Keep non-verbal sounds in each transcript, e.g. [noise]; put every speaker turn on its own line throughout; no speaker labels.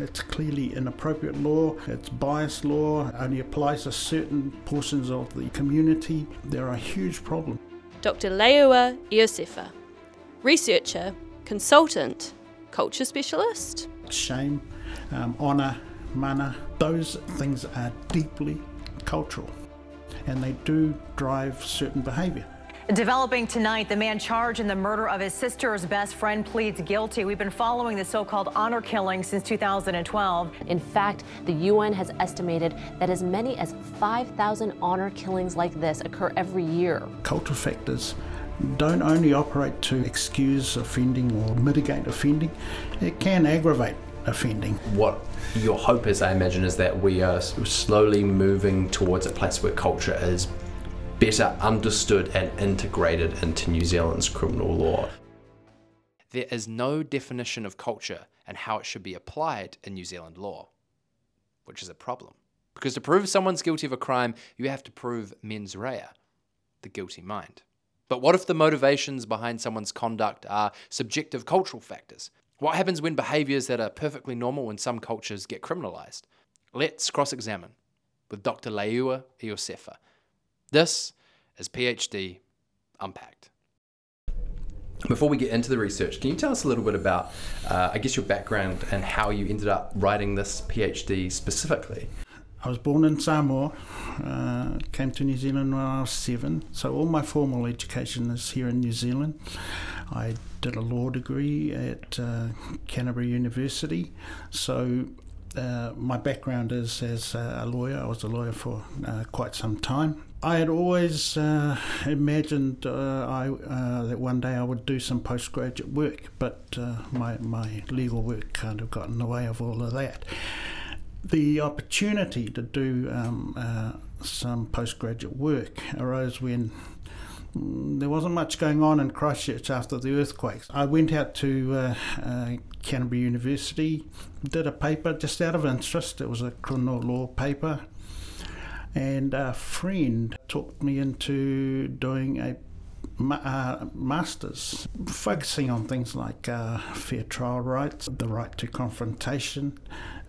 It's clearly inappropriate law, it's biased law, only applies to certain portions of the community. There are a huge problem.
Dr. Leua Iosefa, researcher, consultant, culture specialist.
Shame, um, honour, mana, those things are deeply cultural and they do drive certain behaviour.
Developing tonight, the man charged in the murder of his sister's best friend pleads guilty. We've been following the so-called honor killing since 2012.
In fact, the UN has estimated that as many as 5,000 honor killings like this occur every year.
Cultural factors don't only operate to excuse offending or mitigate offending, it can aggravate offending.
What your hope is, I imagine, is that we are slowly moving towards a place where culture is better understood and integrated into New Zealand's criminal law.
There is no definition of culture and how it should be applied in New Zealand law, which is a problem. Because to prove someone's guilty of a crime, you have to prove mens rea, the guilty mind. But what if the motivations behind someone's conduct are subjective cultural factors? What happens when behaviours that are perfectly normal in some cultures get criminalised? Let's cross examine with Dr. Leua Iosefa, this is PhD Unpacked.
Before we get into the research, can you tell us a little bit about, uh, I guess, your background and how you ended up writing this PhD specifically?
I was born in Samoa, uh, came to New Zealand when I was seven, so all my formal education is here in New Zealand. I did a law degree at uh, Canterbury University, so uh, my background is as a lawyer. I was a lawyer for uh, quite some time. I had always uh, imagined uh, I, uh, that one day I would do some postgraduate work, but my, my legal work kind of got in the way of all of that. The opportunity to do um, some postgraduate work arose when there wasn't much going on in Christchurch after the earthquakes. I went out to uh, uh, Canterbury University, did a paper just out of interest. It was a criminal law paper. And a friend talked me into doing a uh, masters, focusing on things like uh, fair trial rights, the right to confrontation,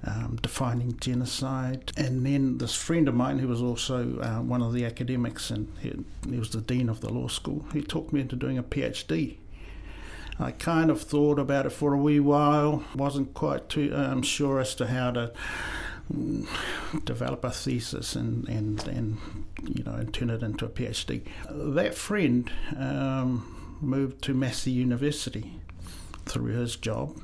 um, defining genocide. And then this friend of mine, who was also uh, one of the academics, and he, he, was the dean of the law school, he talked me into doing a PhD. I kind of thought about it for a wee while, wasn't quite too um, sure as to how to mm, develop a thesis and, and, and you know and turn it into a PhD. That friend um, moved to Massey University through his job,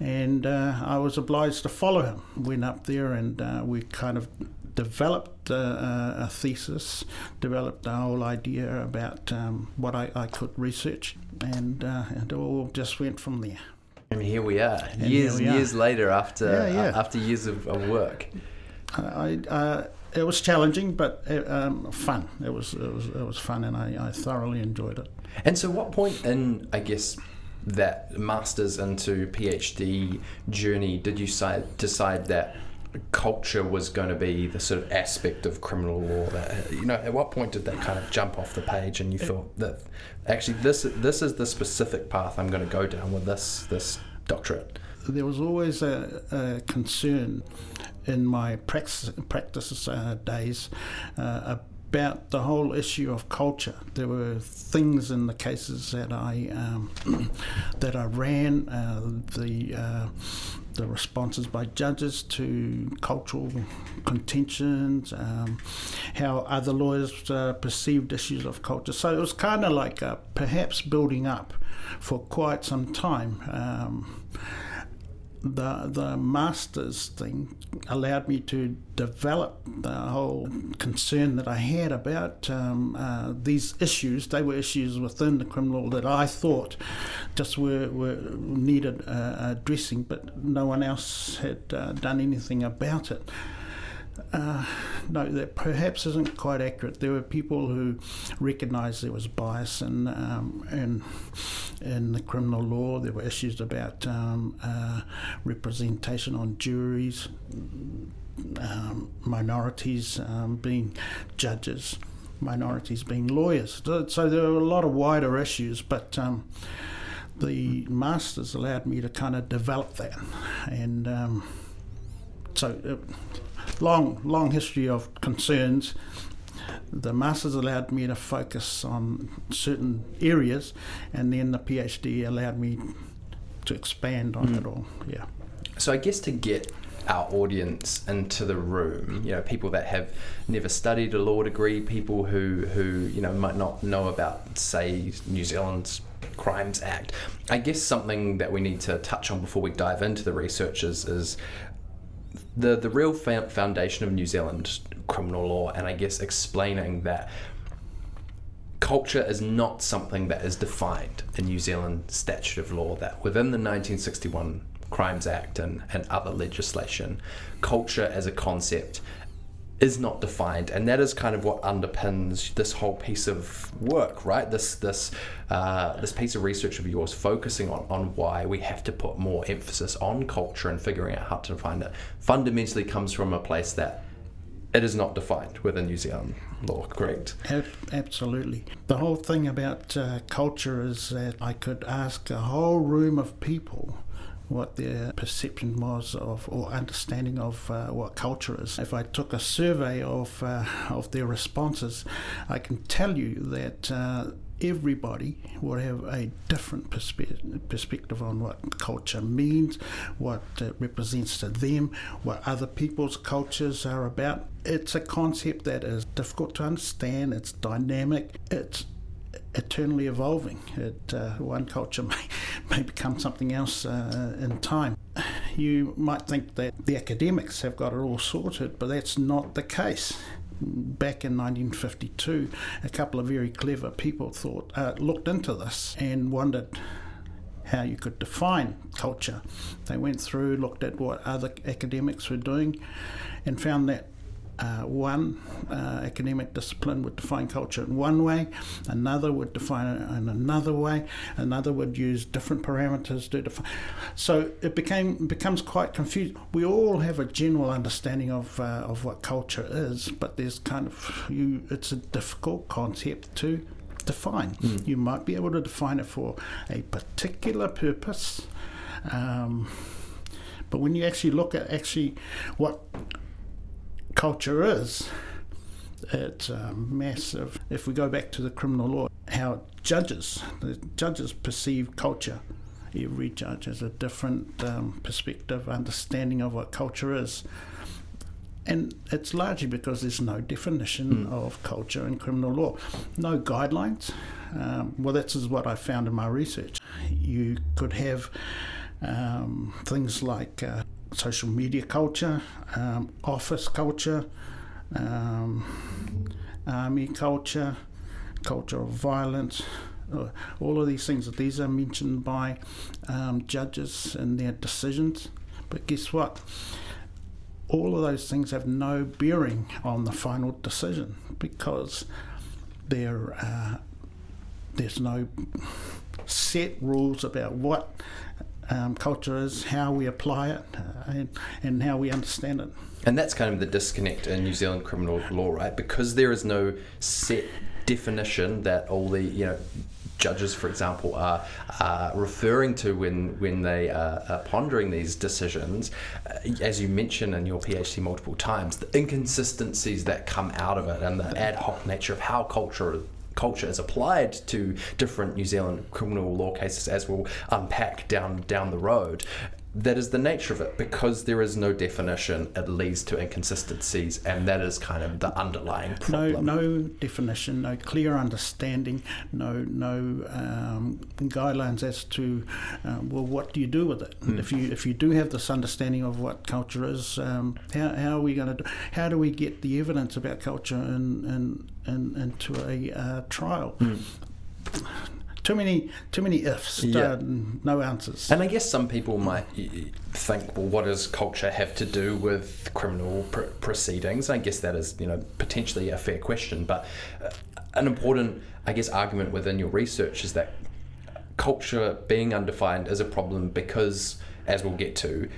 and uh, I was obliged to follow him. Went up there, and uh, we kind of developed uh, a thesis, developed a whole idea about um, what I, I, could research, and, uh, it all just went from there.
And here we are, and years we years are. later after yeah, yeah. after years of, of work.
I, uh, it was challenging, but it, um, fun. It was, it was it was fun, and I, I thoroughly enjoyed it.
And so, what point in I guess that master's into PhD journey did you decide that culture was going to be the sort of aspect of criminal law that you know at what point did that kind of jump off the page and you thought that actually this this is the specific path I'm going to go down with this this doctorate?
There was always a, a concern in my practice, practice uh, days uh, about the whole issue of culture. There were things in the cases that I um, [coughs] that I ran, uh, the uh, the responses by judges to cultural contentions, um, how other lawyers uh, perceived issues of culture. So it was kind of like uh, perhaps building up for quite some time. Um, the the masters thing allowed me to develop the whole concern that I had about um, uh, these issues. They were issues within the criminal that I thought just were, were needed uh, addressing, but no one else had uh, done anything about it. Uh, no, that perhaps isn't quite accurate. There were people who recognised there was bias in, um, in, in the criminal law. There were issues about um, uh, representation on juries, um, minorities um, being judges, minorities being lawyers. So, there were a lot of wider issues, but um, the masters allowed me to kind of develop that and um, so, uh, long, long history of concerns. The master's allowed me to focus on certain areas, and then the PhD allowed me to expand on hmm. it all. Yeah.
So I guess to get our audience into the room, you know, people that have never studied a law degree, people who who you know might not know about, say, New Zealand's Crimes Act. I guess something that we need to touch on before we dive into the research is, is the the real foundation of New Zealand criminal law, and I guess explaining that culture is not something that is defined in New Zealand statute of law. That within the 1961 Crimes Act and, and other legislation, culture as a concept is not defined, and that is kind of what underpins this whole piece of work, right? This this uh, this piece of research of yours focusing on on why we have to put more emphasis on culture and figuring out how to define it fundamentally comes from a place that it is not defined within New Zealand law, correct?
Absolutely. The whole thing about uh, culture is that I could ask a whole room of people what their perception was of or understanding of uh, what culture is. If I took a survey of uh, of their responses, I can tell you that. Uh, everybody would have a different perspe- perspective on what culture means, what it represents to them, what other people's cultures are about. It's a concept that is difficult to understand, it's dynamic, it's eternally evolving. It, uh, one culture [laughs] may, may become something else uh, in time. [sighs] You might think that the academics have got it all sorted, but that's not the case. Back in 1952, a couple of very clever people thought uh, looked into this and wondered how you could define culture. They went through, looked at what other academics were doing, and found that uh, one uh, academic discipline would define culture in one way, another would define it in another way, another would use different parameters to define. So it became becomes quite confusing. We all have a general understanding of uh, of what culture is, but there's kind of you. It's a difficult concept to define. Mm. You might be able to define it for a particular purpose. Um, but when you actually look at actually what culture is, it's massive. If we go back to the criminal law, how judges, the judges perceive culture. Every judge has a different um, perspective, understanding of what culture is. And it's largely because there's no definition mm. of culture in criminal law, no guidelines. Um, well, that's what I found in my research. You could have um, things like uh, social media culture, um, office culture, um, army culture, culture of violence. Uh, all of these things, these are mentioned by um, judges in their decisions. But guess what? All of those things have no bearing on the final decision because there, uh, there's no set rules about what um, culture is, how we apply it, uh, and, and how we understand it.
And that's kind of the disconnect in New Zealand criminal law, right? Because there is no set definition that all the you know judges, for example, are, are referring to when when they are, are pondering these decisions. Uh, as you mentioned in your PhD multiple times, the inconsistencies that come out of it and the ad hoc nature of how culture culture is applied to different New Zealand criminal law cases, as we'll unpack down down the road, that is the nature of it. Because there is no definition it leads to inconsistencies and that is kind of the underlying problem.
no no definition no clear understanding no no um, guidelines as to uh, well what do you do with it? Mm. if you if you do have this understanding of what culture is um, how, how are we going to do how do we get the evidence about culture in, in, in into a uh, trial? Mm too many too many ifs, yeah. no answers.
And I guess some people might think, well, what does culture have to do with criminal pr- proceedings? I guess that is, you know, potentially a fair question, but uh, an important, I guess, argument within your research is that culture being undefined is a problem because, as we'll get to,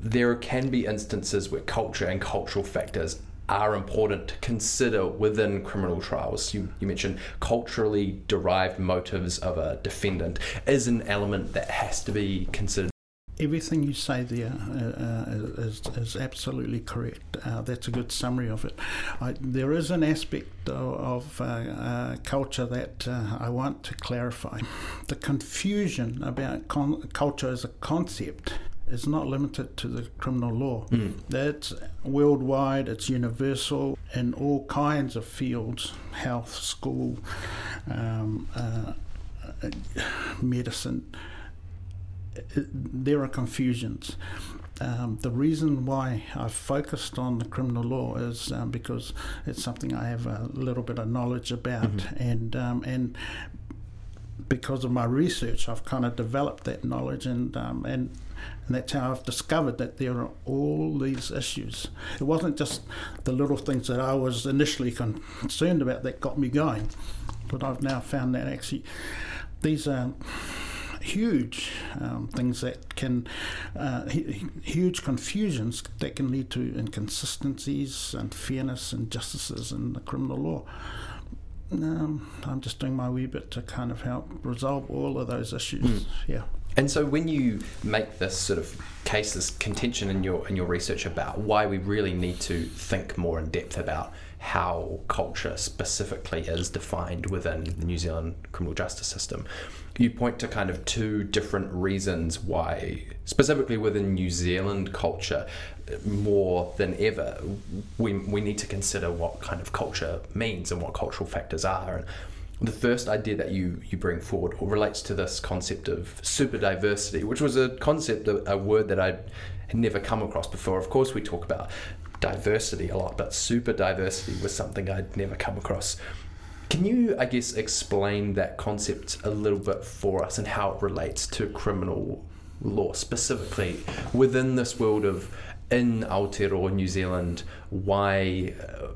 there can be instances where culture and cultural factors are important to consider within criminal trials. You, you mentioned culturally derived motives of a defendant is an element that has to be considered.
everything you say there uh, uh, is, is absolutely correct. Uh, that's a good summary of it. I, there is an aspect of, uh, uh, culture that uh, I want to clarify. The confusion about con- culture as a concept is not limited to the criminal law.
Mm.
That's worldwide, it's universal in all kinds of fields health, school, um, medicine there are confusions. Um, the reason why I focused on the criminal law is um, because it's something I have a little bit of knowledge about, mm-hmm. and um, and because of my research, I've kind of developed that knowledge, and um, and and that's how I've discovered that there are all these issues. It wasn't just the little things that I was initially concerned about that got me going, but I've now found that actually these are huge um, things that can, uh, huge confusions that can lead to inconsistencies, unfairness, injustices in the criminal law. Um, I'm just doing my wee bit to kind of help resolve all of those issues. Mm. Yeah.
And so, when you make this sort of case, this contention in your in your research about why we really need to think more in depth about how culture specifically is defined within the New Zealand criminal justice system, you point to kind of two different reasons why, specifically within New Zealand culture, more than ever, we, we need to consider what kind of culture means and what cultural factors are. And the first idea that you, you bring forward relates to this concept of super diversity, which was a concept, a, a word that I had never come across before. Of course, we talk about diversity a lot, but super diversity was something I'd never come across can you, I guess, explain that concept a little bit for us and how it relates to criminal law, specifically within this world of in Aotearoa, New Zealand, why uh,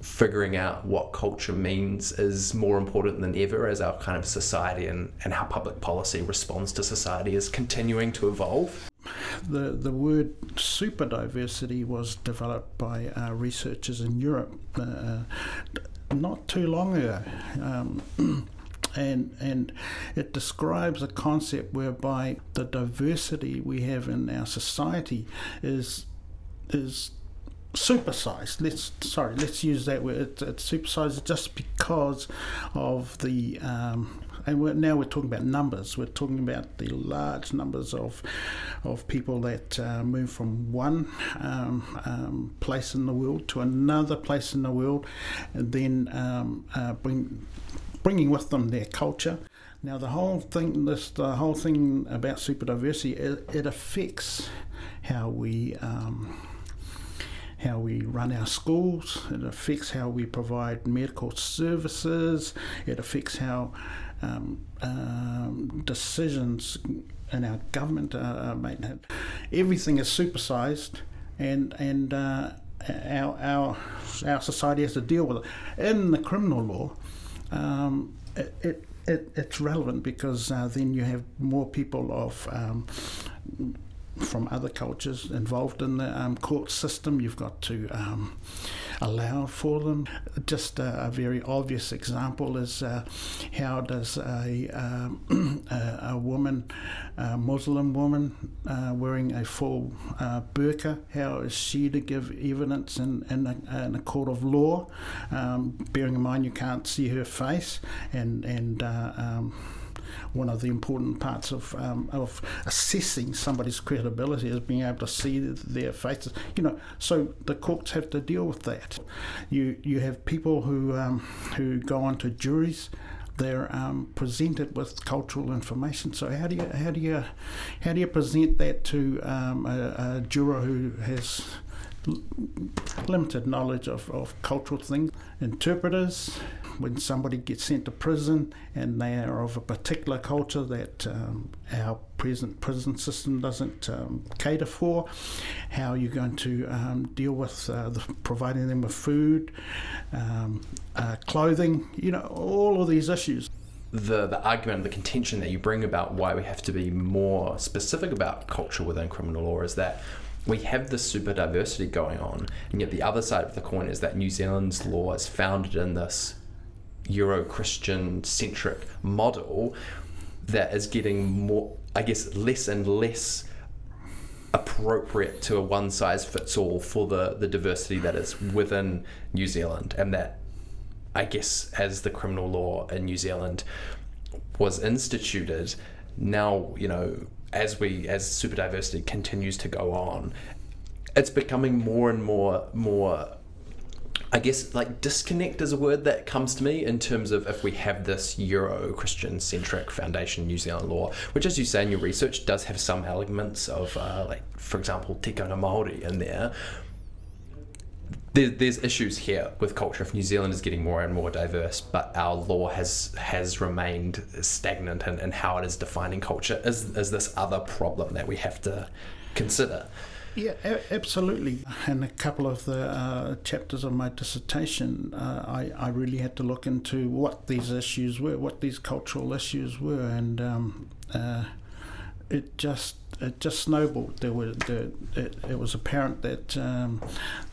figuring out what culture means is more important than ever as our kind of society and, and how public policy responds to society is continuing to evolve?
The, the word super diversity was developed by uh, researchers in Europe. Uh, not too long ago. Um, [clears throat] and and it describes a concept whereby the diversity we have in our society is is supersized. Let's sorry, let's use that word. It's, it's supersized just because of the um, and we're, now we're talking about numbers. We're talking about the large numbers of of people that uh, move from one um, um, place in the world to another place in the world, and then um, uh, bring, bringing with them their culture. Now the whole thing, this the whole thing about super diversity, it, it affects how we um, how we run our schools, it affects how we provide medical services, it affects how um, um, decisions in our government are made. Everything is supersized, and and uh, our our our society has to deal with it. In the criminal law, um, it, it, it, it's relevant because uh, then you have more people of um, from other cultures involved in the um, court system. You've got to allow for them. Just a, a very obvious example is uh, how does a, um, [clears throat] a, a, woman, a Muslim woman, uh, wearing a full uh, burqa, how is she to give evidence in, in, a, in a court of law, um, bearing in mind you can't see her face and, and um, one of the important parts of um, of assessing somebody's credibility is being able to see their faces. You know, so the courts have to deal with that. You you have people who um, who go onto juries they're um, presented with cultural information. So how do you how do you how do you present that to um, a, a, juror who has limited knowledge of, of cultural things? Interpreters, when somebody gets sent to prison and they are of a particular culture that um, our present prison system doesn't um, cater for, how are you're going to um, deal with uh, the, providing them with food, um, uh, clothing, you know, all of these issues?
The the argument, the contention that you bring about why we have to be more specific about culture within criminal law is that we have this super diversity going on, and yet the other side of the coin is that New Zealand's law is founded in this Euro Christian centric model that is getting more, I guess, less and less appropriate to a one size fits all for the, the diversity that is within New Zealand, and that I guess as the criminal law in New Zealand was instituted, now you know as we as super diversity continues to go on, it's becoming more and more more I guess like disconnect is a word that comes to me in terms of if we have this Euro Christian centric foundation New Zealand law, which, as you say in your research, does have some elements of, uh, like, for example, tikanga Māori in there. There, there's issues here with culture. If New Zealand is getting more and more diverse, but our law has has remained stagnant in how it is defining culture, is is this other problem that we have to consider?
Yeah, a- absolutely. In a couple of the uh, chapters of my dissertation, uh, I, I really had to look into what these issues were, what these cultural issues were, and um, uh, it just it just snowballed. There were there, it, it was apparent that um,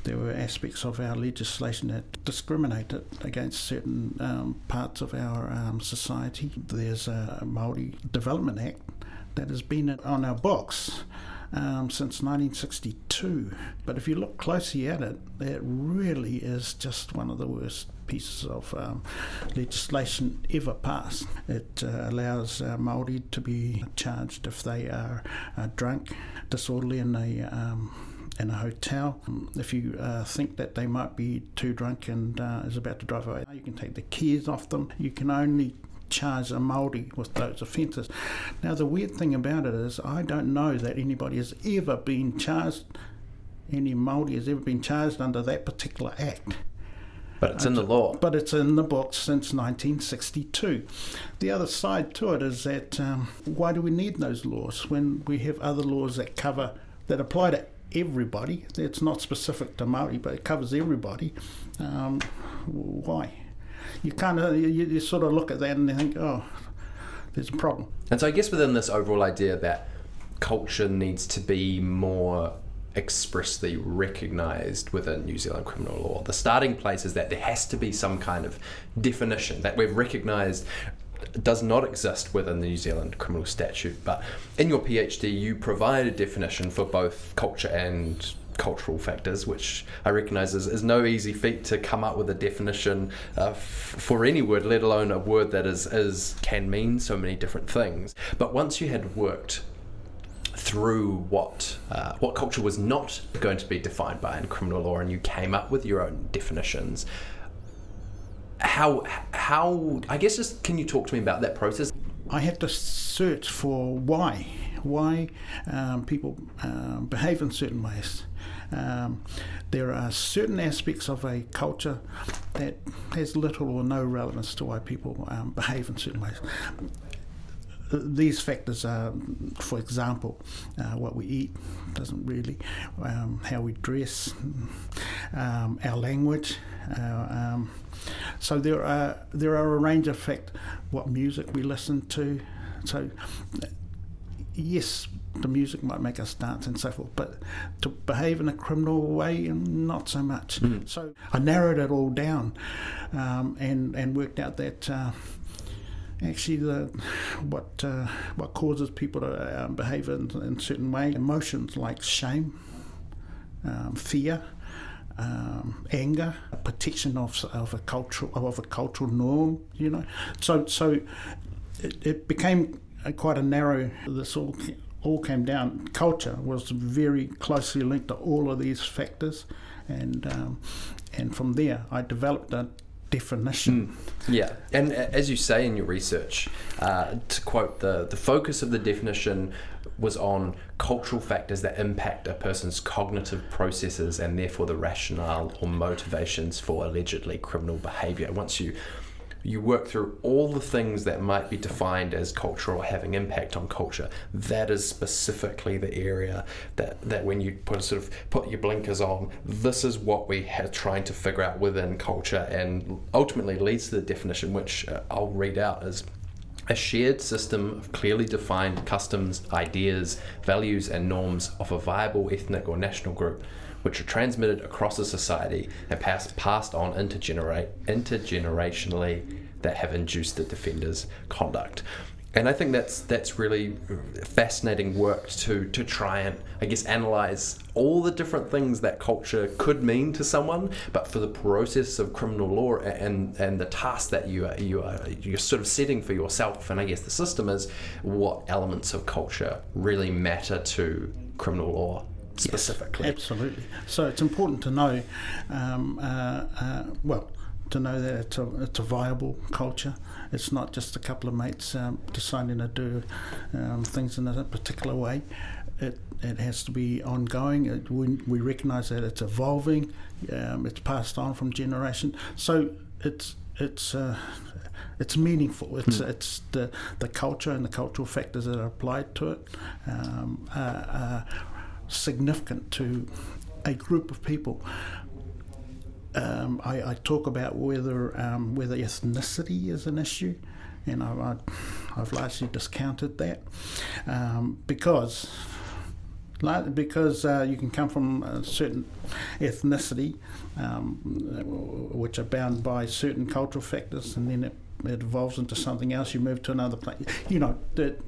there were aspects of our legislation that discriminated against certain um, parts of our um, society. There's a Maori Development Act that has been on our books um, since 1962. But if you look closely at it, it really is just one of the worst pieces of um, legislation ever passed. It uh, allows uh, Maori to be charged if they are uh, drunk, disorderly in a um, in a hotel. If you uh, think that they might be too drunk and uh, is about to drive away, you can take the keys off them. You can only charge a Maori with those offences. Now, the weird thing about it is, I don't know that anybody has ever been charged, any Maori has ever been charged under that particular act.
But it's in the law.
But it's in the books since 1962. The other side to it is that um, why do we need those laws when we have other laws that cover, that apply to everybody? It's not specific to Maori, but it covers everybody. Um, why? You kind of you, you sort of look at that and you think, oh, there's a problem.
And so I guess within this overall idea that culture needs to be more expressly recognised within New Zealand criminal law. The starting place is that there has to be some kind of definition that we've recognised does not exist within the New Zealand criminal statute. But in your PhD, you provide a definition for both culture and cultural factors, which I recognise is, is no easy feat to come up with a definition uh, f- for any word, let alone a word that is, is can mean so many different things. But once you had worked through what uh, what culture was not going to be defined by in criminal law, and you came up with your own definitions. How how I guess just can you talk to me about that process?
I had to search for why why um, people um, behave in certain ways. Um, there are certain aspects of a culture that has little or no relevance to why people um, behave in certain ways. These factors are, for example, uh, what we eat doesn't really, um, how we dress, um, our language. Um, so there are there are a range of factors. What music we listen to. So yes, the music might make us dance and so forth, but to behave in a criminal way, not so much. Mm. So I narrowed it all down um, and and worked out that. Uh, actually, the what uh, what causes people to um, behave in, in certain way, emotions like shame, um, fear, um, anger, protection of, of a cultural of a cultural norm. You know, so so it, it became quite a narrow. This all all came down. Culture was very closely linked to all of these factors, and um, and from there I developed a definition.
Mm, yeah, and as you say in your research, uh, to quote the the focus of the definition was on cultural factors that impact a person's cognitive processes and therefore the rationale or motivations for allegedly criminal behavior. Once you you work through all the things that might be defined as cultural or having impact on culture. That is specifically the area that, that when you put sort of put your blinkers on, this is what we are trying to figure out within culture, and ultimately leads to the definition, which uh, I'll read out as a shared system of clearly defined customs, ideas, values, and norms of a viable ethnic or national group which are transmitted across a society and passed, passed on intergenerate, intergenerationally that have induced the defender's conduct. And I think that's that's really fascinating work to to try and I guess analyze all the different things that culture could mean to someone, but for the process of criminal law and and the task that you are you are you're sort of setting for yourself, and I guess the system is what elements of culture really matter to criminal law specifically.
Yes, absolutely. So it's important to know, um, uh, uh, well, to know that it's a, it's a viable culture. It's not just a couple of mates um, deciding to do um, things in a particular way. It, it has to be ongoing. It, we, we recognise that it's evolving. Um, it's passed on from generation. So it's it's uh, it's meaningful. It's mm. it's the the culture and the cultural factors that are applied to it um, are, are significant to a group of people um, I, I, talk about whether um, whether ethnicity is an issue, and I, have largely discounted that um, because because uh, you can come from a certain ethnicity, um, which are bound by certain cultural factors, and then it, it evolves into something else. You move to another place. You know that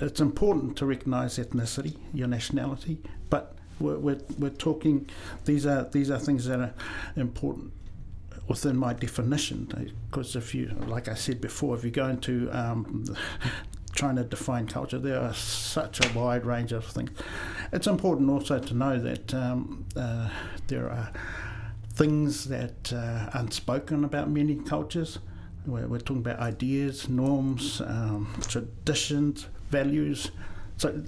it's important to recognise ethnicity, your nationality, but we're, we're, we're talking, these are, these are things that are important within my definition. Because if you, like I said before, if you go into um, [laughs] trying to define culture, there are such a wide range of things. It's important also to know that um, uh, there are things that uh, unspoken about many cultures. We're, we're talking about ideas, norms, um, traditions, values, so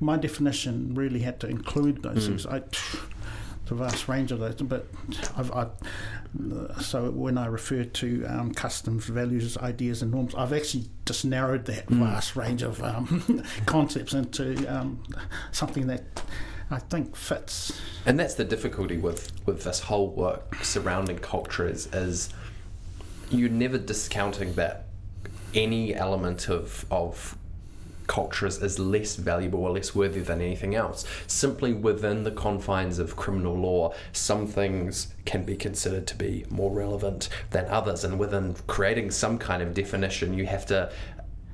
my definition really had to include those mm. things. I, the vast range of those, but I've, I, so when I refer to um, customs, values, ideas, and norms, I've actually just narrowed that mm. vast range of um, [laughs] concepts into um, something that I think fits.
And that's the difficulty with, with this whole work surrounding culture is, is you're never discounting that any element of, of culture is, is less valuable or less worthy than anything else. Simply within the confines of criminal law, some things can be considered to be more relevant than others, and within creating some kind of definition, you have to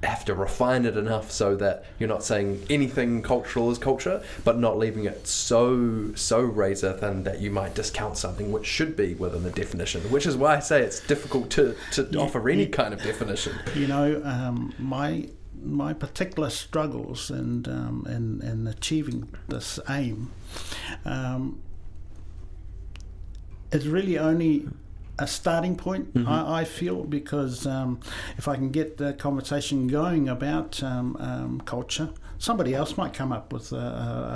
have to refine it enough so that you're not saying anything cultural is culture, but not leaving it so so razor thin that you might discount something which should be within the definition. Which is why I say it's difficult to, to yeah, offer any yeah. kind of definition.
You know, um, my my particular struggles and um, in, in achieving this aim um, is really only a starting point, mm-hmm. I, I, feel, because um, if I can get the conversation going about um, um, culture, somebody else might come up with a,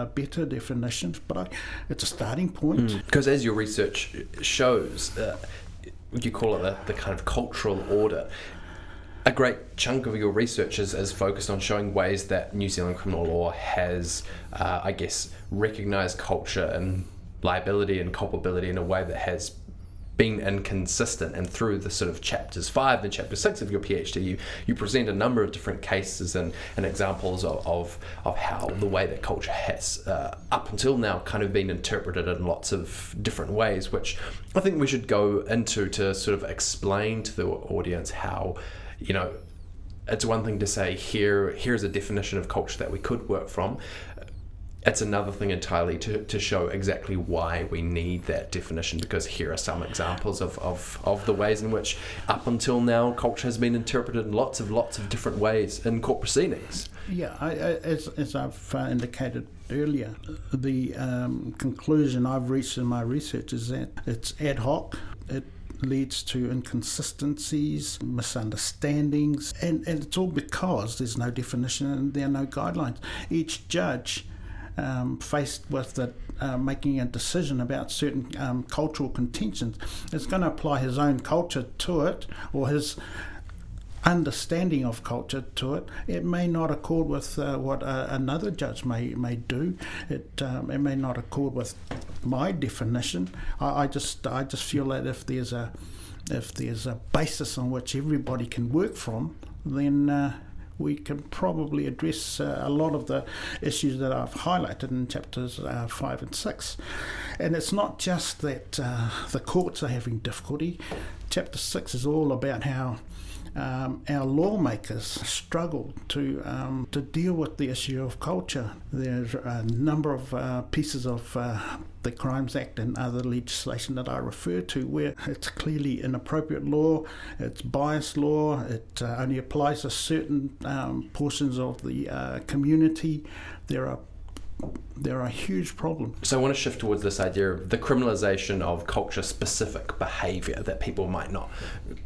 a better definition, but I, it's a starting point.
Because mm. as your research shows, uh, you call it the, the kind of cultural order a great chunk of your research is, is focused on showing ways that New Zealand criminal law has, uh, I guess, recognised culture and liability and culpability in a way that has been inconsistent. And through the sort of chapters five and chapter six of your PhD, you, you present a number of different cases and, and examples of, of, of how the way that culture has, uh, up until now, kind of been interpreted in lots of different ways, which I think we should go into to sort of explain to the audience how you know, it's one thing to say here here's a definition of culture that we could work from. It's another thing entirely to, to show exactly why we need that definition because here are some examples of, of, of the ways in which up until now culture has been interpreted in lots of lots of different ways in court proceedings.
Yeah I, I, as, as I've uh, indicated earlier the um, conclusion I've reached in my research is that it's ad hoc leads to inconsistencies, misunderstandings, and, and it's all because there's no definition and there are no guidelines. Each judge um, faced with the, uh, making a decision about certain um, cultural contentions is going to apply his own culture to it or his understanding of culture to it. It may not accord with uh, what uh, another judge may may do. It um, it may not accord with my definition. I, I, just I just feel that if there's a if there's a basis on which everybody can work from, then uh, we can probably address uh, a lot of the issues that I've highlighted in chapters uh, five and six. And it's not just that uh, the courts are having difficulty. Chapter six is all about how um, our lawmakers struggle to um, to deal with the issue of culture. There's a number of uh, pieces of uh, the Crimes Act and other legislation that I refer to where it's clearly inappropriate law, it's biased law, it uh, only applies to certain um, portions of the uh, community. There are there are huge problems.
So I want to shift towards this idea of the criminalization of culture specific behavior that people might not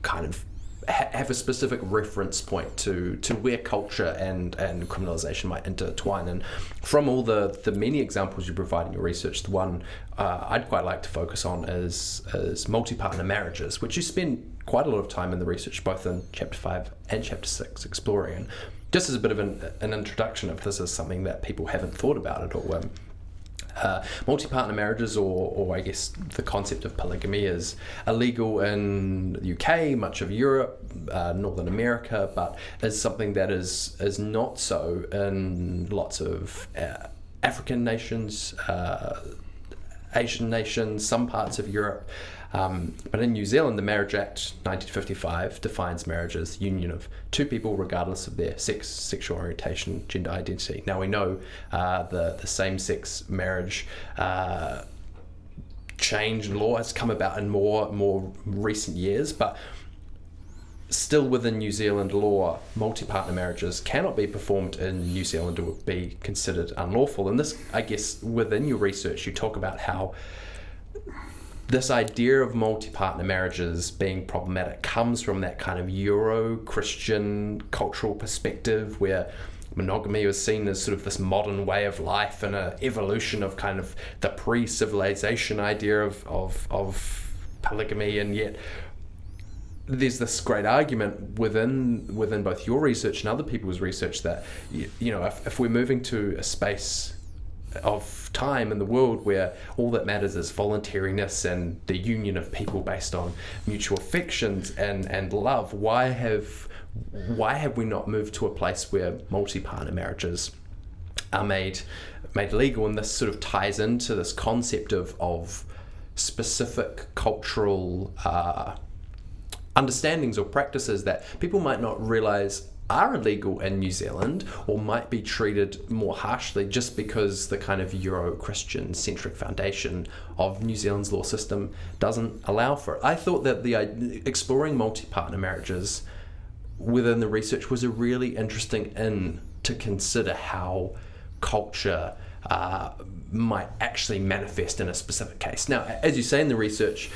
kind of ha- have a specific reference point to to where culture and and criminalization might intertwine. And from all the the many examples you provide in your research the one uh, I'd quite like to focus on is is multi-partner marriages which you spend quite a lot of time in the research both in chapter 5 and chapter 6 exploring. And just as a bit of an, an introduction if this is something that people haven't thought about at all um, uh, multi-partner marriages, or, or I guess the concept of polygamy, is illegal in the UK, much of Europe, uh, Northern America, but is something that is is not so in lots of uh, African nations, uh, Asian nations, some parts of Europe. Um, but in New Zealand, the Marriage Act 1955 defines marriage as union of two people, regardless of their sex, sexual orientation, gender identity. Now we know uh, the the same sex marriage. Uh, change in law has come about in more more recent years, but still within New Zealand law, multi-partner marriages cannot be performed in New Zealand or be considered unlawful. And this, I guess, within your research, you talk about how this idea of multi-partner marriages being problematic comes from that kind of Euro-Christian cultural perspective where monogamy was seen as sort of this modern way of life and an evolution of kind of the pre-civilization idea of, of, of polygamy. And yet there's this great argument within within both your research and other people's research that you, know if, if we're moving to a space of time in the world where all that matters is voluntariness and the union of people based on mutual affections and, and love. Why have why have we not moved to a place where multi-partner marriages are made made legal? And this sort of ties into this concept of of specific cultural uh, understandings or practices that people might not realize are illegal in New Zealand or might be treated more harshly just because the kind of Euro Christian centric foundation of New Zealand's law system doesn't allow for it. I thought that the exploring multi partner marriages within the research was a really interesting in to consider how culture uh, might actually manifest in a specific case. Now, as you say in the research,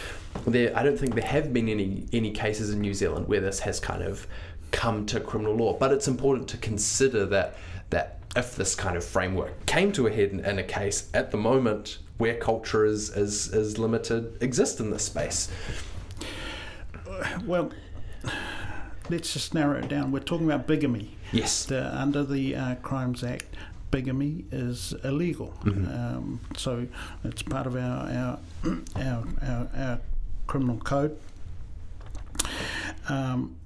there I don't think there have been any any cases in New Zealand where this has kind of come to criminal law. But it's important to consider that that if this kind of framework came to a head in, in a case at the moment where culture is, is, is limited exist in this space.
Well, let's just narrow it down. We're talking about bigamy.
Yes.
The, under the uh, Crimes Act, bigamy is illegal. Mm-hmm. Um, so it's part of our our, [clears throat] our, our, our criminal code. Um,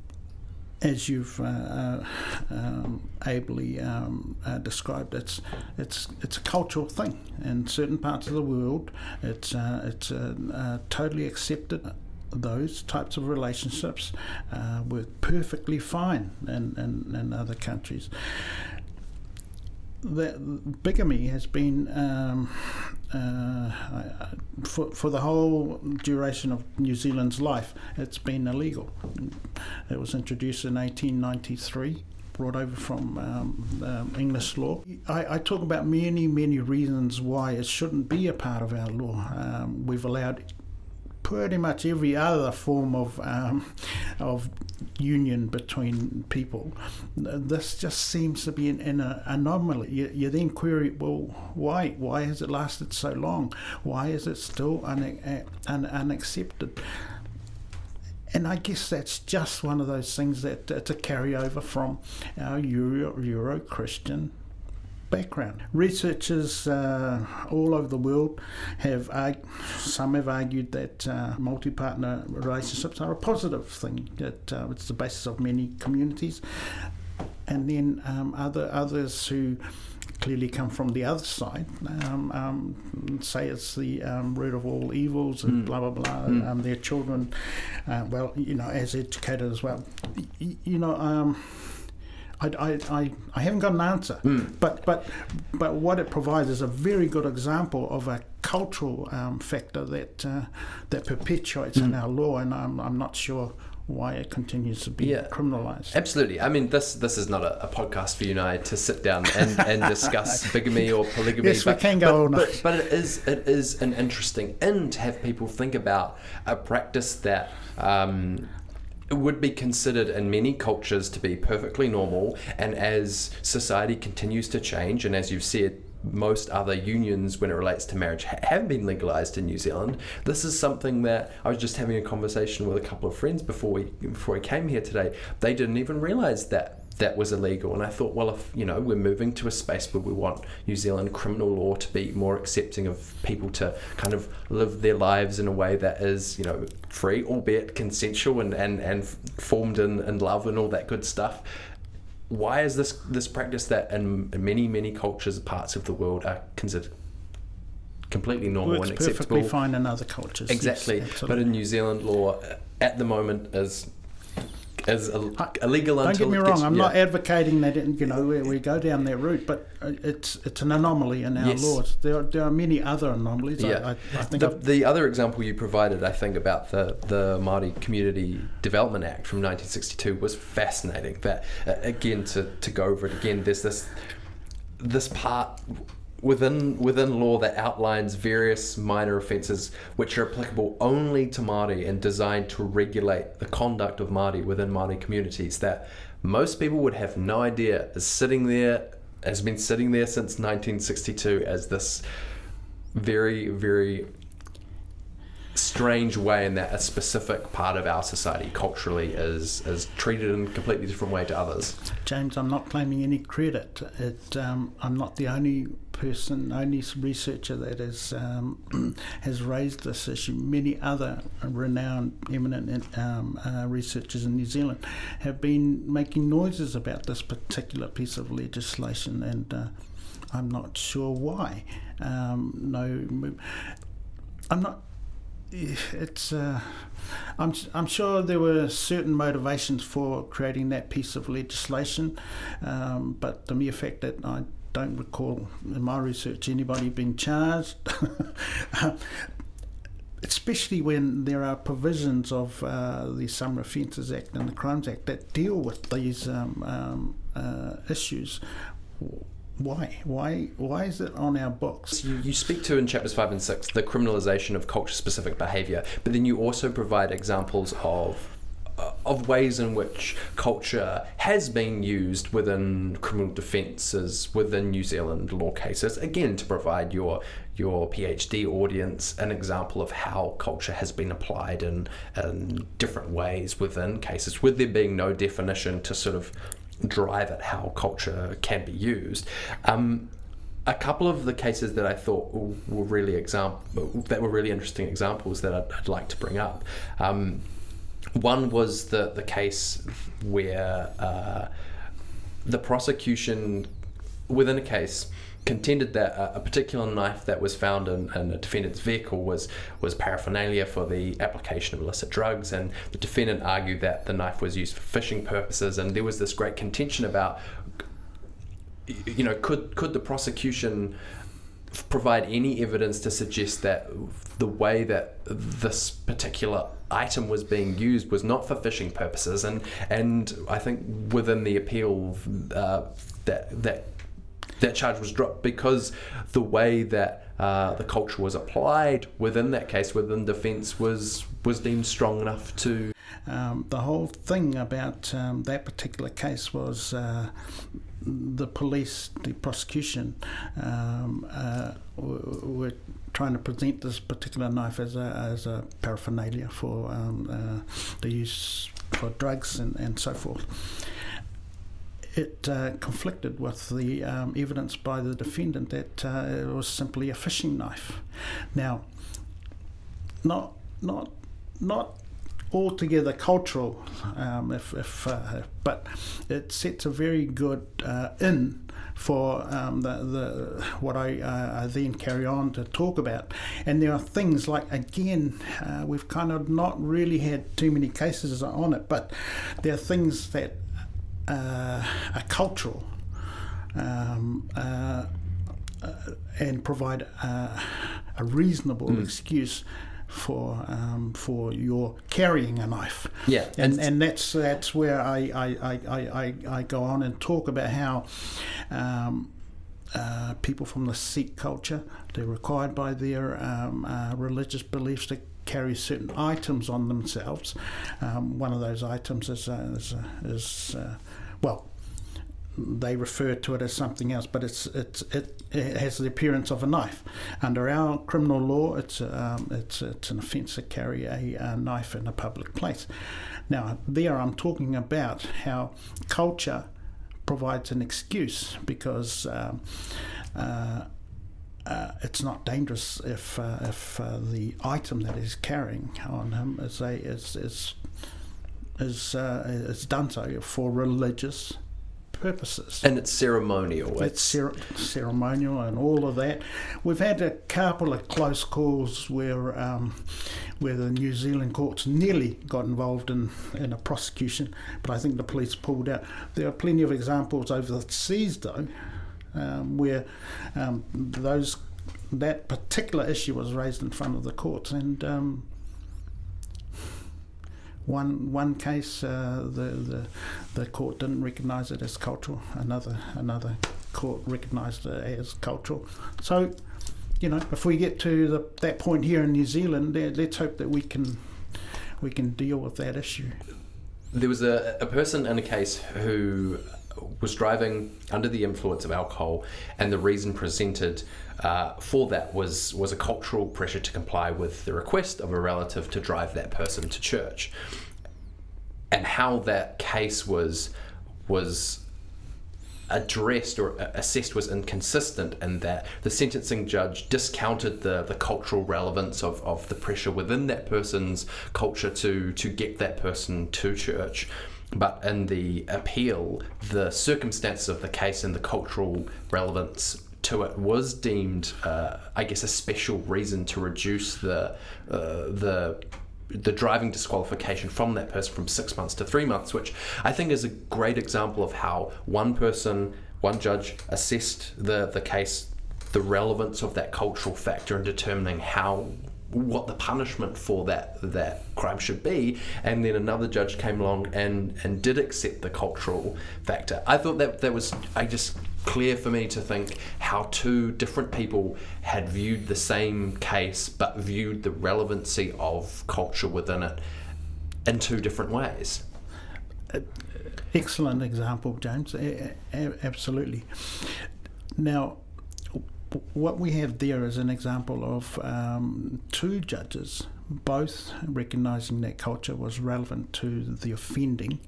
as you've uh, uh, um, ably um, uh, described, it's it's it's a cultural thing. In certain parts of the world, it's uh, it's uh, uh, totally accepted. Those types of relationships work perfectly fine in, in, in other countries the bigamy has been um, uh, for, for the whole duration of New Zealand's life, it's been illegal. It was introduced in 1893 brought over from um, um, English law. I, I, talk about many, many reasons why it shouldn't be a part of our law. Um, we've allowed pretty much every other form of um, of union between people. This just seems to be an, an anomaly. You, you, then query, well, why? Why has it lasted so long? Why is it still un, un, unaccepted? And I guess that's just one of those things that uh, to carry over from our Euro, Euro Christian background. Researchers uh, all over the world have arg- some have argued that uh, multi-partner relationships are a positive thing. That uh, it's the basis of many communities, and then um, other others who clearly come from the other side. Um, um, say it's the um, root of all evils and
Mm.
blah blah blah.
Mm.
Um, their children, uh, well, you know, as educated as well. Y- you know. I, I, I, I haven't got an answer,
Mm.
but but but what it provides is a very good example of a cultural um, factor that uh, that perpetuates in
Mm.
our law, and I'm, I'm not sure why it continues to be
Yeah.
criminalised.
Absolutely. I mean, this this is not a, a podcast for you and I to sit down and, and [laughs] discuss bigamy or polygamy.
Yes, we
but,
can go
but,
night.
But, but it is it is an interesting in to have people think about a practice that. Um, would be considered in many cultures to be perfectly normal, and as society continues to change, and as you've said, most other unions, when it relates to marriage, ha- have been legalized in New Zealand. This is something that I was just having a conversation with a couple of friends before we before I came here today. They didn't even realize that that was illegal, and I thought, well, if you know we're moving to a space where we want New Zealand criminal law to be more accepting of people to kind of live their lives in a way that is, you know, free, albeit consensual and and and formed in, in love and all that good stuff why is this this practice that in many many cultures parts of the world are considered completely normal
Works
and acceptable?
perfectly fine in other cultures. yes,
exactly but in new zealand law uh, at the moment is is Ill-
I- Don't get me wrong. I'm
yeah.
not advocating that you know we, we go down that route, but uh, it's it's an anomaly in our
Yes.
laws. There are, there are many other anomalies.
Yeah.
I, I, I think
the, the other example you provided, I think, about the, the Māori Community Development Act from 1962 was fascinating. That uh, again, to, to go over it again, there's this this part within within law that outlines various minor offences which are applicable only to Māori and designed to regulate the conduct of Māori within Māori communities that most people would have no idea is sitting there has been sitting there since 1962 as this very very strange way in that a specific part of our society culturally is is treated in a completely different way to others.
James, I'm not claiming any credit. It, um, I'm not the only person, only researcher that is, um, [clears throat] has raised this issue. Many other renowned, eminent um, uh, researchers in New Zealand have been making noises about this particular piece of legislation, and uh, I'm not sure why. Um, no, I'm not. It's. Uh, I'm. I'm sure there were certain motivations for creating that piece of legislation, um, but the mere fact that I don't recall in my research anybody being charged. [laughs] Especially when there are provisions of uh, the Summary Offences Act and the Crimes Act that deal with these um, um, uh, issues. Why? Why? Why is it on our books?
You, you speak to in chapters five and six the criminalisation of culture-specific behaviour, but then you also provide examples of uh, of ways in which culture has been used within criminal defences within New Zealand law cases. Again, to provide your your PhD audience an example of how culture has been applied in, in different ways within cases, with there being no definition to sort of drive at how culture can be used. Um, a couple of the cases that I thought were really example that were really interesting examples that I'd, I'd like to bring up. Um, one was the the case where uh, the prosecution within a case contended that a, a particular knife that was found in, in a defendant's vehicle was was paraphernalia for the application of illicit drugs, and the defendant argued that the knife was used for fishing purposes, and there was this great contention about, you know, could could the prosecution provide any evidence to suggest that the way that this particular item was being used was not for fishing purposes, and and I think within the appeal uh, that that that charge was dropped because the way that uh, the culture was applied within that case, within defence, was was deemed strong enough to.
Um, the whole thing about um, that particular case was uh, the police, the prosecution, um, uh, were trying to present this particular knife as a, as a paraphernalia for um, uh, the use for drugs and, and so forth. It uh, conflicted with the um, evidence by the defendant that uh, it was simply a fishing knife. Now, not not not altogether cultural, um, if, if uh, but it sets a very good uh, in for um, the, the what I, uh, I, then carry on to talk about. And there are things like again, uh, we've kind of not really had too many cases on it, but there are things that uh, are cultural. Um, uh, uh, and provide a reasonable mm. excuse for um, for your carrying a knife.
Yeah,
and and that's that's where I I, I, I, I go on and talk about how. Um, uh, people from the Sikh culture, they're required by their um, uh, religious beliefs to carry certain items on themselves. Um, one of those items is, uh, is, uh, is uh, well, they refer to it as something else, but it's, it's it, it has the appearance of a knife. Under our criminal law, it's um, it's it's an offence to carry a, a, knife in a public place. Now, there I'm talking about how culture provides an excuse because. Um, uh, uh, it's not dangerous if uh, if uh, the item that he's carrying on him is a is is is, uh, is done so for religious purposes.
And it's ceremonial.
It's, it's cer- ceremonial and all of that. We've had a couple of close calls where um, where the New Zealand courts nearly got involved in, in a prosecution, but I think the police pulled out. There are plenty of examples overseas, though, um, where um, those that particular issue was raised in front of the courts and um, one one case, uh, the, the the court didn't recognise it as cultural. Another another court recognised it as cultural. So, you know, if we get to the, that point here in New Zealand, let's hope that we can we can deal with that issue.
There was a, a person in a case who was driving under the influence of alcohol, and the reason presented uh, for that was was a cultural pressure to comply with the request of a relative to drive that person to church, and how that case was was addressed or assessed was inconsistent in that the sentencing judge discounted the, the cultural relevance of, of the pressure within that person's culture to to get that person to church. But in the appeal, the circumstances of the case and the cultural relevance to it was deemed, uh, I guess, a special reason to reduce the uh, the the driving disqualification from that person from six months to three months, which I think is a great example of how one person, one judge, assessed the the case, the relevance of that cultural factor in determining how what the punishment for that that crime should be. And then another judge came along and and did accept the cultural factor. I thought that that was i just clear for me to think how two different people had viewed the same case but viewed the relevancy of culture within it in two different ways.
Excellent example james. Absolutely. Now what we have there is an example of um, two judges, both recognising that culture was relevant to the offending,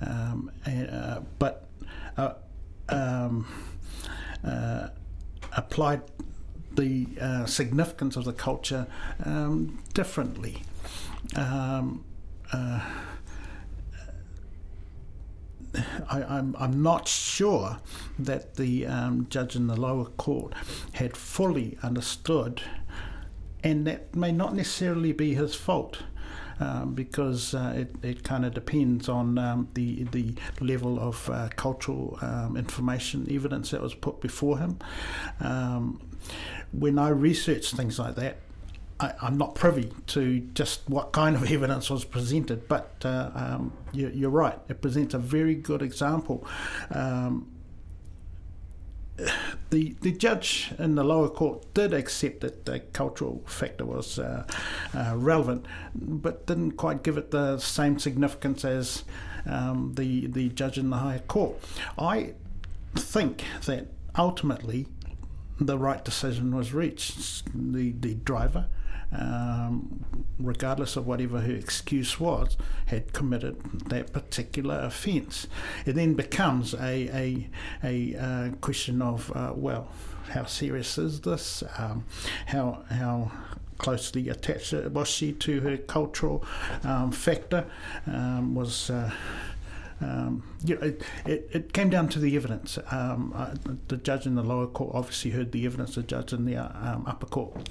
um, and, uh, but uh, um, uh, applied the uh, significance of the culture um, differently. I, am I'm, I'm not sure that the um, judge in the lower court had fully understood, and that may not necessarily be his fault. Um, because uh, it, it kind of depends on um, the the level of uh, cultural um, information evidence that was put before him. Um, when I research things like that, I, am not privy to just what kind of [laughs] evidence was presented, but uh, um, you, are right. It presents a very good example. Um, [sighs] the the judge in the lower court did accept that the cultural factor was uh, uh, relevant, but didn't quite give it the same significance as um, the the judge in the higher court. I think that ultimately the right decision was reached. The the driver um, regardless of whatever her excuse was, had committed that particular offence. It then becomes a, a, a uh, question of, uh, well, how serious is this? Um, how, how closely attached, was she to her cultural um, factor? Um, was uh, um, you know, it, it, it, came down to the evidence. Um, uh, the judge in the lower court obviously heard the evidence. The judge in the uh, um, upper court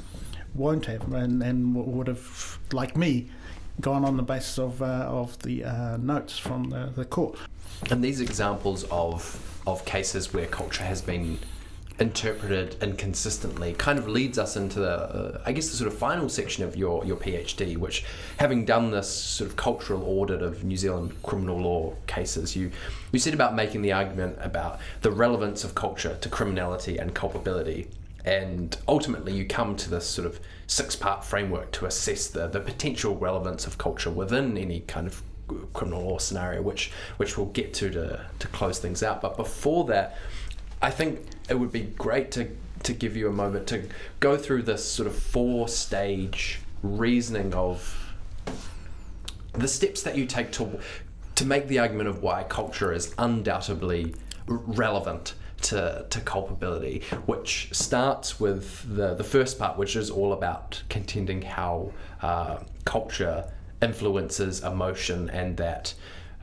won't have, and, and would have, like me, gone on the basis of uh, of the uh, notes from the, the court.
And these examples of of cases where culture has been interpreted inconsistently kind of leads us into the, uh, I guess, the sort of final section of your, your PhD, which, having done this sort of cultural audit of New Zealand criminal law cases, you, you set about making the argument about the relevance of culture to criminality and culpability. And ultimately, you come to this sort of six part framework to assess the, the potential relevance of culture within any kind of criminal law scenario, which, which we'll get to, to to close things out. But before that, I think it would be great to to give you a moment to go through this sort of four stage reasoning of the steps that you take to to make the argument of why culture is undoubtedly relevant to, to culpability, which starts with the, the first part, which is all about contending how uh, culture influences emotion and that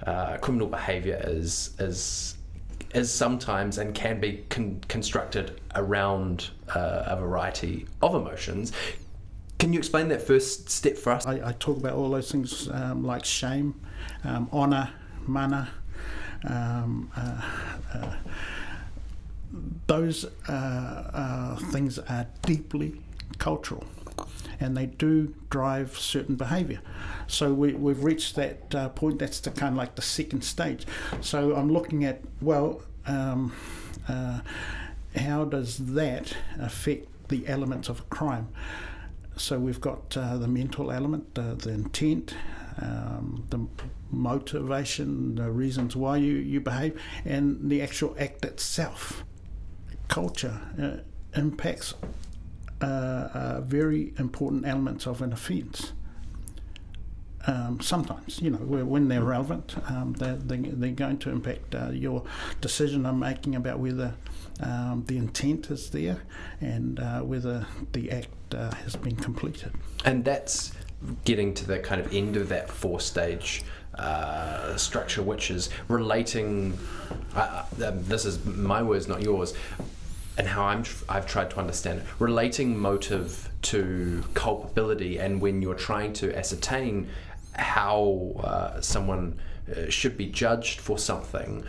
uh, criminal behavior is is is sometimes and can be con- constructed around uh, a variety of emotions. Can you explain that first step for us?
I, I talk about all those things um, like shame, um, honour, mana. Um, uh, uh, those uh, uh, things are deeply cultural and they do drive certain behaviour. So we, we've reached that uh, point. That's the kind of like the second stage. So I'm looking at well, um, uh, how does that affect the elements of a crime? So we've got uh, the mental element, the intent, um, the motivation, the reasons why you, you behave, and the actual act itself. Culture uh, impacts uh, uh, very important elements of an offence. Um, sometimes, you know, when they're relevant, um, they're, they're, going to impact uh, your decision on making about whether um, the intent is there and uh, whether the act uh, has been completed.
And that's getting to the kind of end of that four stage uh, structure, which is relating. Uh, um, this is my words, not yours and how I'm tr- I've tried to understand it, relating motive to culpability, and when you're trying to ascertain how uh, someone uh, should be judged for something,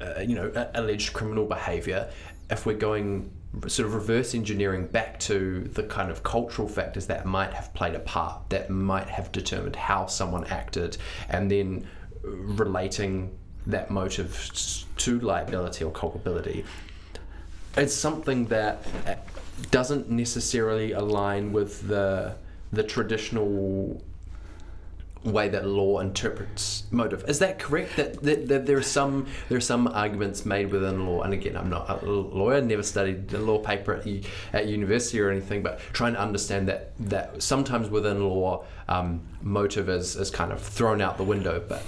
uh, you know, alleged criminal behaviour, if we're going sort of reverse engineering back to the kind of cultural factors that might have played a part, that might have determined how someone acted, and then relating that motive to liability or culpability. It's something that doesn't necessarily align with the the traditional way that law interprets motive. Is that correct? That, that, that, there are some there are some arguments made within law, and again, I'm not a lawyer, never studied a law paper at, at university or anything, but trying to understand that that sometimes within law, um, motive is, is kind of thrown out the window. But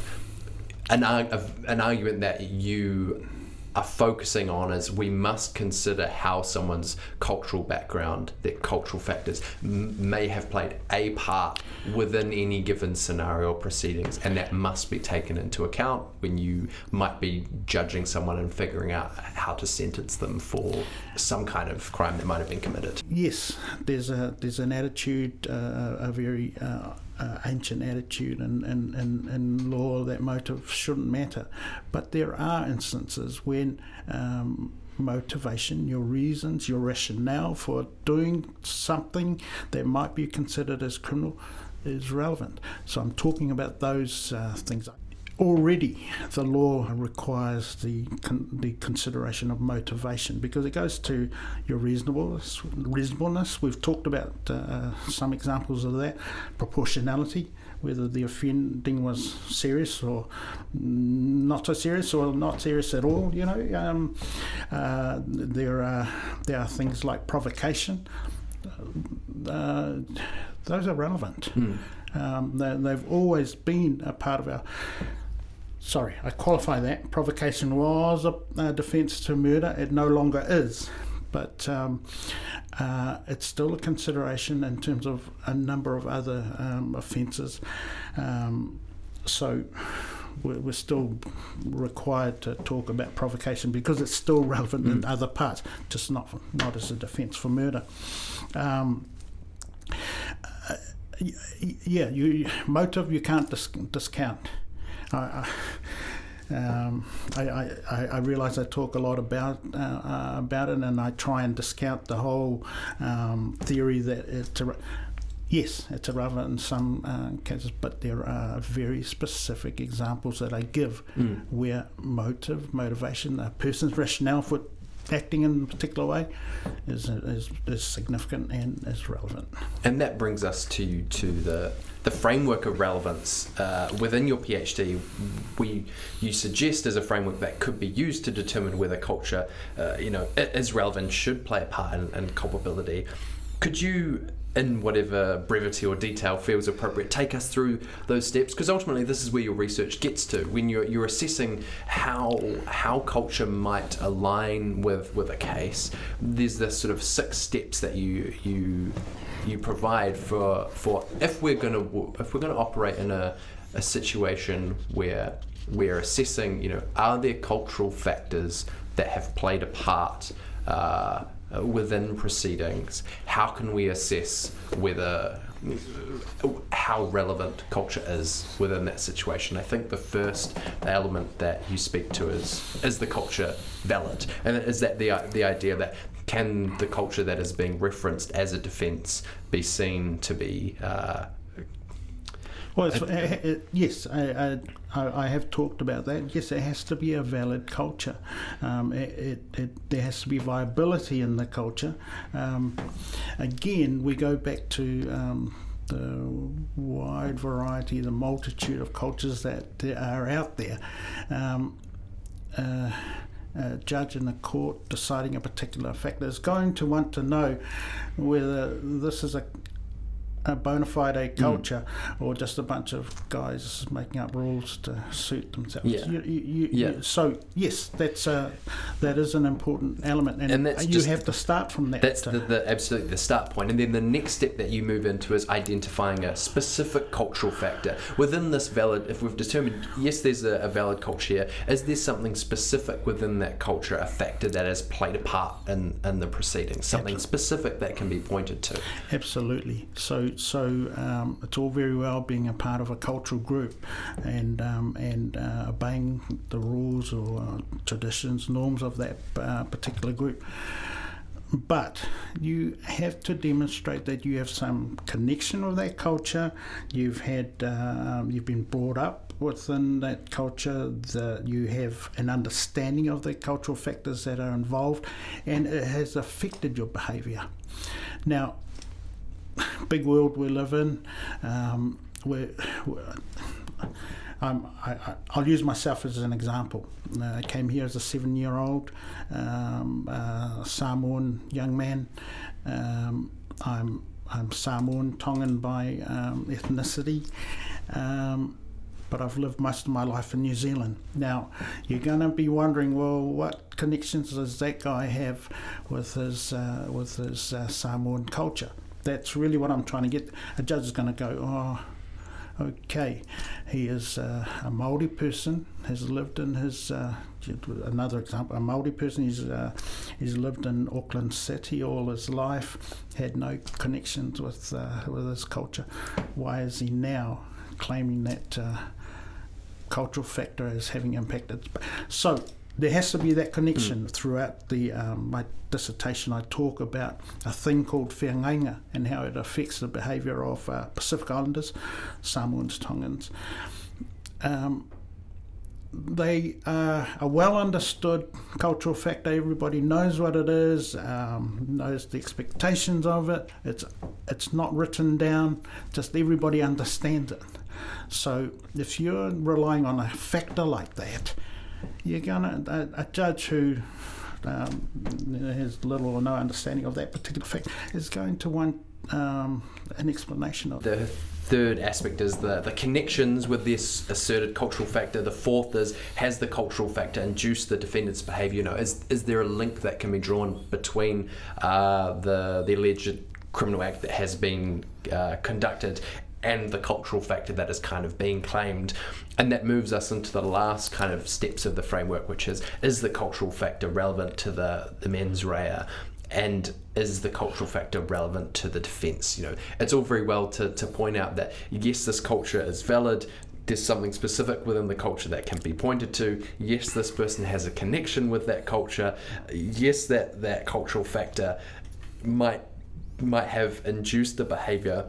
an an argument that you are focusing on is we must consider how someone's cultural background, their cultural factors, m- may have played a part within any given scenario or proceedings, and that must be taken into account when you might be judging someone and figuring out how to sentence them for some kind of crime that might have been committed.
Yes, there's a there's an attitude, uh, a very uh, uh, ancient attitude and, and, and, and law that motive shouldn't matter. But there are instances when um, motivation, your reasons, your rationale for doing something that might be considered as criminal is relevant. So I'm talking about those uh, things already the law requires the con- the consideration of motivation because it goes to your reasonableness. Reasonableness. We've talked about uh, some examples of that. Proportionality, whether the offending was serious or not so serious or not serious at all. You know, um, uh, there are there are things like provocation. Uh, those are relevant. Mm. Um, they, have always been a part of our sorry, I qualify that. Provocation was a, a defence to murder. It no longer is. But um, uh, it's still a consideration in terms of a number of other um, offences. Um, so we're, we're still required to talk about provocation because it's still relevant in other parts, just not not as a defence for murder. Um, uh, yeah, you motive you can't dis- discount. I, um, I, I, I realise I talk a lot about uh, uh, about it, and I try and discount the whole um, theory that it's a, yes, it's irrelevant in some uh, cases, but there are very specific examples that I give where motive, motivation, a person's rationale for acting in a particular way is, is, is significant and is relevant.
And that brings us to to the the framework of relevance uh, within your PhD. We you suggest as a framework that could be used to determine whether culture, uh, you know, is relevant, should play a part in, in culpability. Could you? In whatever brevity or detail feels appropriate, take us through those steps because ultimately this is where your research gets to when you're, you're assessing how how culture might align with, with a case. There's this sort of six steps that you you you provide for for if we're going to if we're going to operate in a, a situation where we're assessing you know are there cultural factors that have played a part uh, within proceedings how can we assess whether how relevant culture is within that situation. I think the first element that you speak to is is the culture valid, and is that the the idea that can the culture that is being referenced as a defence be seen to be uh,
Well, it's, uh, uh, yes, I, I, I have talked about that. Yes, it has to be a valid culture. Um, it, it, it, there has to be viability in the culture. Um, again, we go back to um, the wide variety, the multitude of cultures that there are out there. Um, uh, a judge in a court deciding a particular factor is going to want to know whether this is a a bona fide
Mm.
culture or just a bunch of guys making up rules to suit themselves.
Yeah.
You, you,
Yeah.
you- so yes, that's a, that is an important element, and,
And that's
you
just-
have to start from that.
That's
uh,
the, the absolutely the start point, and then the next step that you move into is identifying a specific cultural factor within this valid. If we've determined yes, there's a, a valid culture here, is there something specific within that culture, a factor that has played a part in in the proceedings, something specific that can be pointed to?
Absolutely. So, so um, it's all very well being a part of a cultural group, and um, and uh, obeying the rules or uh, traditions, norms of that uh, particular group. But you have to demonstrate that you have some connection with that culture. You've had, um, you've been brought up within that culture. That you have an understanding of the cultural factors that are involved, and it has affected your behaviour. Now, big world we live in. Um, um, I, I, I'll use myself as an example. Uh, I came here as a seven year old um, uh, Samoan young man. Um, I'm, I'm Samoan, Tongan by um, ethnicity. Um, but I've lived most of my life in New Zealand. Now, you're going to be wondering, well, what connections does that guy have with his uh, with his uh, Samoan culture? That's really what I'm trying to get. A judge is going to go, oh, okay, he is uh, a Maori person, has lived in his. Uh, another example, a Maori person, he's uh, he's lived in Auckland City all his life, had no connections with uh, with his culture. Why is he now claiming that? Uh, cultural factor as having impacted. So there has to be that connection throughout the um, my dissertation. I talk about a thing called whiangainga and how it affects the behaviour of uh, Pacific Islanders, Samoans, Tongans. Um, they are a well understood cultural factor. Everybody knows what it is, um, knows the expectations of it. It's it's not written down. Just everybody understands it. So if you're relying on a factor like that, you're gonna a, a judge who um, has little or no understanding of that particular fact is going to want um, an explanation of.
The third aspect is the, the connections with this asserted cultural factor. The fourth is has the cultural factor induced the defendant's behaviour? You know, is is there a link that can be drawn between uh, the the alleged criminal act that has been uh, conducted and the cultural factor that is kind of being claimed. And that moves us into the last kind of steps of the framework, which is is the cultural factor relevant to the, the mens rea? And is the cultural factor relevant to the defence? You know, it's all very well to, to point out that yes, this culture is valid, there's something specific within the culture that can be pointed to. Yes, this person has a connection with that culture. Yes, that, that cultural factor might might have induced the behavior,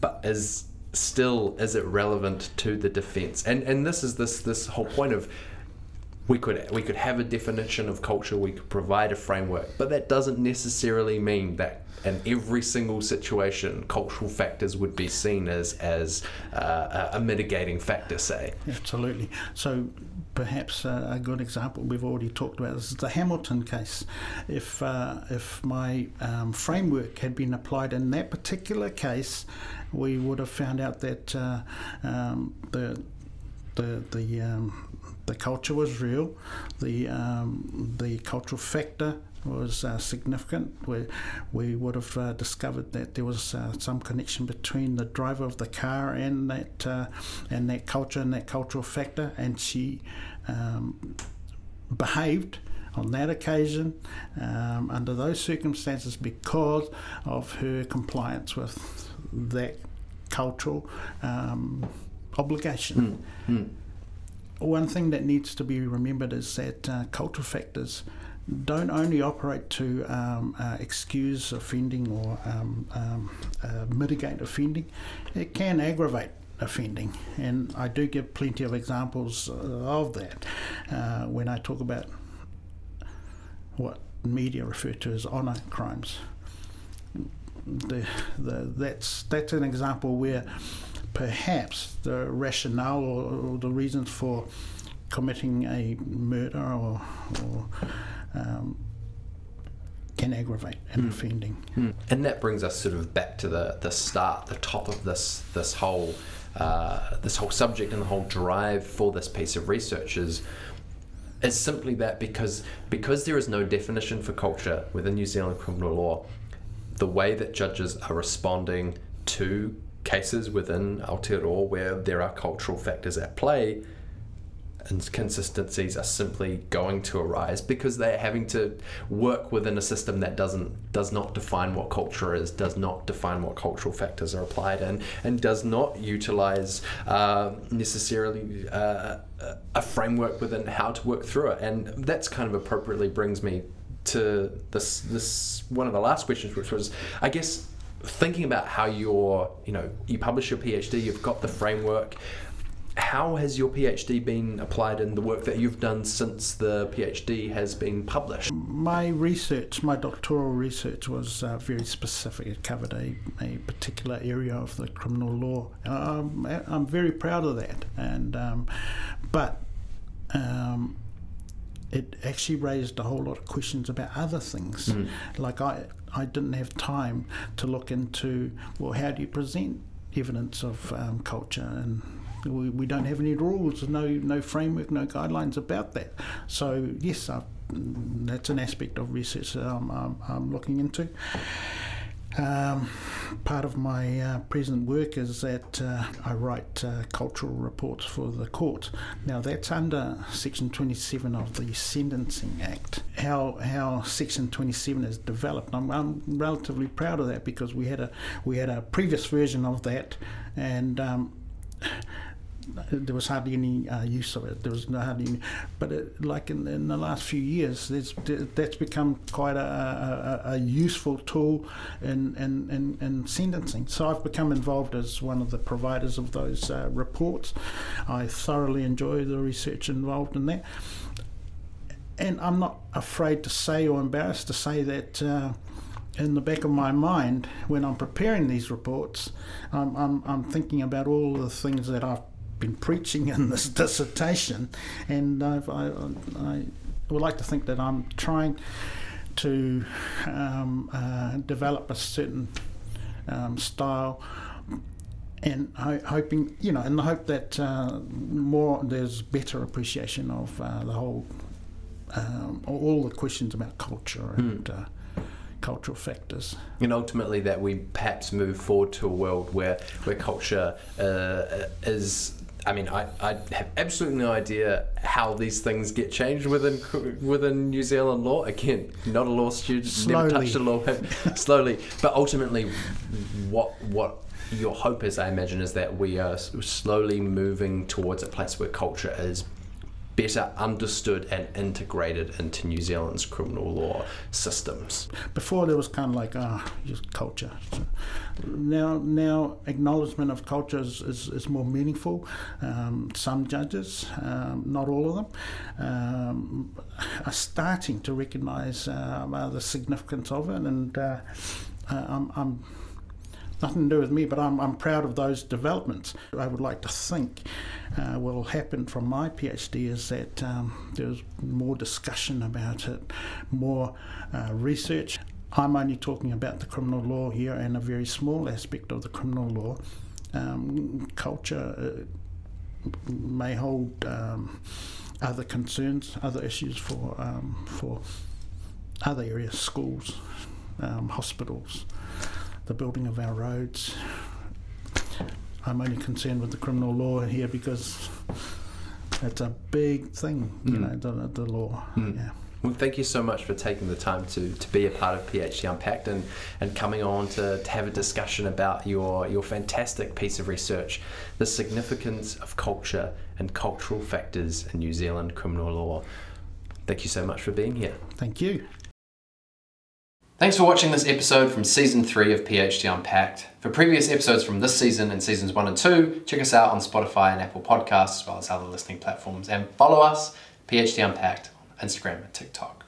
but is still is it relevant to the defense? And and this is this this whole point of we could we could have a definition of culture, we could provide a framework, but that doesn't necessarily mean that in every single situation, cultural factors would be seen as as uh, a mitigating factor, say.
Absolutely. So perhaps a, a, good example we've already talked about is the Hamilton case. If uh, if my um, framework had been applied in that particular case, we would have found out that uh, um, the the the um, the culture was real, the um, the cultural factor was uh, significant. We, we would have uh, discovered that there was uh, some connection between the driver of the car and that uh, and that culture and that cultural factor, and she um, behaved on that occasion um, under those circumstances because of her compliance with that cultural um, obligation. Mm, mm. One thing that needs to be remembered is that uh, cultural factors don't only operate to um, uh, excuse offending or um, um, uh, mitigate offending, it can aggravate offending. And I do give plenty of examples uh, of that uh, when I talk about what media refer to as honour crimes. The, the, that's, that's an example where perhaps the rationale or, or the reasons for committing a murder or, or um, can aggravate an mm. offending.
Mm. And that brings us sort of back to the, the start, the top of this this whole uh, this whole subject and the whole drive for this piece of research is is simply that because because there is no definition for culture within New Zealand criminal law, the way that judges are responding to cases within Aotearoa where there are cultural factors at play inconsistencies are simply going to arise because they're having to work within a system that doesn't does not define what culture is, does not define what cultural factors are applied in, and does not utilize uh, necessarily uh, a framework within how to work through it. And that's kind of appropriately brings me to this this one of the last questions, which was, I guess. Thinking about how you're, you know, you publish your PhD, you've got the framework how has your PhD been applied in the work that you've done since the PhD has been published?
My research, my doctoral research, was uh, very specific. It covered a, a particular area of the criminal law. Um, I'm very proud of that. And um, but um, it actually raised a whole lot of questions about other things. Mm. Like I, I didn't have time to look into well, how do you present evidence of um, culture and we, we don't have any rules, no no framework, no guidelines about that. So yes, that's an aspect of research that I'm, I'm, I'm looking into. Um, part of my uh, present work is that uh, I write uh, cultural reports for the court. Now that's under Section 27 of the Sentencing Act. How how Section 27 is developed, I'm, I'm relatively proud of that because we had a we had a previous version of that, and um, there was hardly any uh, use of it. There was hardly any, but it, like in, in, the last few years, that's become quite a, a, a useful tool in, in, in, in, sentencing. So I've become involved as one of the providers of those uh, reports. I thoroughly enjoy the research involved in that. And I'm not afraid to say or embarrassed to say that uh, in the back of my mind when I'm preparing these reports, I'm, I'm, I'm, thinking about all the things that I've been preaching in this dissertation, and I've, I, I would like to think that I'm trying to um, uh, develop a certain um, style and ho- hoping, you know, in the hope that uh, more there's better appreciation of uh, the whole, um, all the questions about culture and uh, cultural factors.
And ultimately, that we perhaps move forward to a world where where culture uh, is. I mean, I, I have absolutely no idea how these things get changed within within New Zealand law. Again, not a law student, never
Slowly.
touched a law, [laughs] slowly. But ultimately, what what your hope is, I imagine, is that we are slowly moving towards a place where culture is better understood and integrated into New Zealand's criminal law systems.
Before there was kind of like ah, just culture. Now, now acknowledgement of culture is, is, is more meaningful. Um, some judges, um, not all of them, um, are starting to recognise uh, the significance of it, and uh, I'm, I'm nothing to do with me, but I'm, I'm proud of those developments. I would like to think uh, will happen from my PhD is that um, there's more discussion about it, more uh, research. I'm only talking about the criminal law here and a very small aspect of the criminal law. Um, culture uh, may hold um, other concerns, other issues for um, for other areas, schools, um, hospitals the building of our roads. I'm only concerned with the criminal law here because it's a big thing, you hmm. know, the, the law. Hmm. Yeah.
Well, thank you so much for taking the time to, to be a part of PhD Unpacked and, and coming on to, to have a discussion about your, your fantastic piece of research, the significance of culture and cultural factors in New Zealand criminal law. Thank you so much for being here.
Thank you.
Thanks for watching this episode from season 3 of PhD Unpacked. For previous episodes from this season and seasons 1 and 2, check us out on Spotify and Apple Podcasts, as well as other listening platforms, and follow us, PhD Unpacked, on Instagram and TikTok.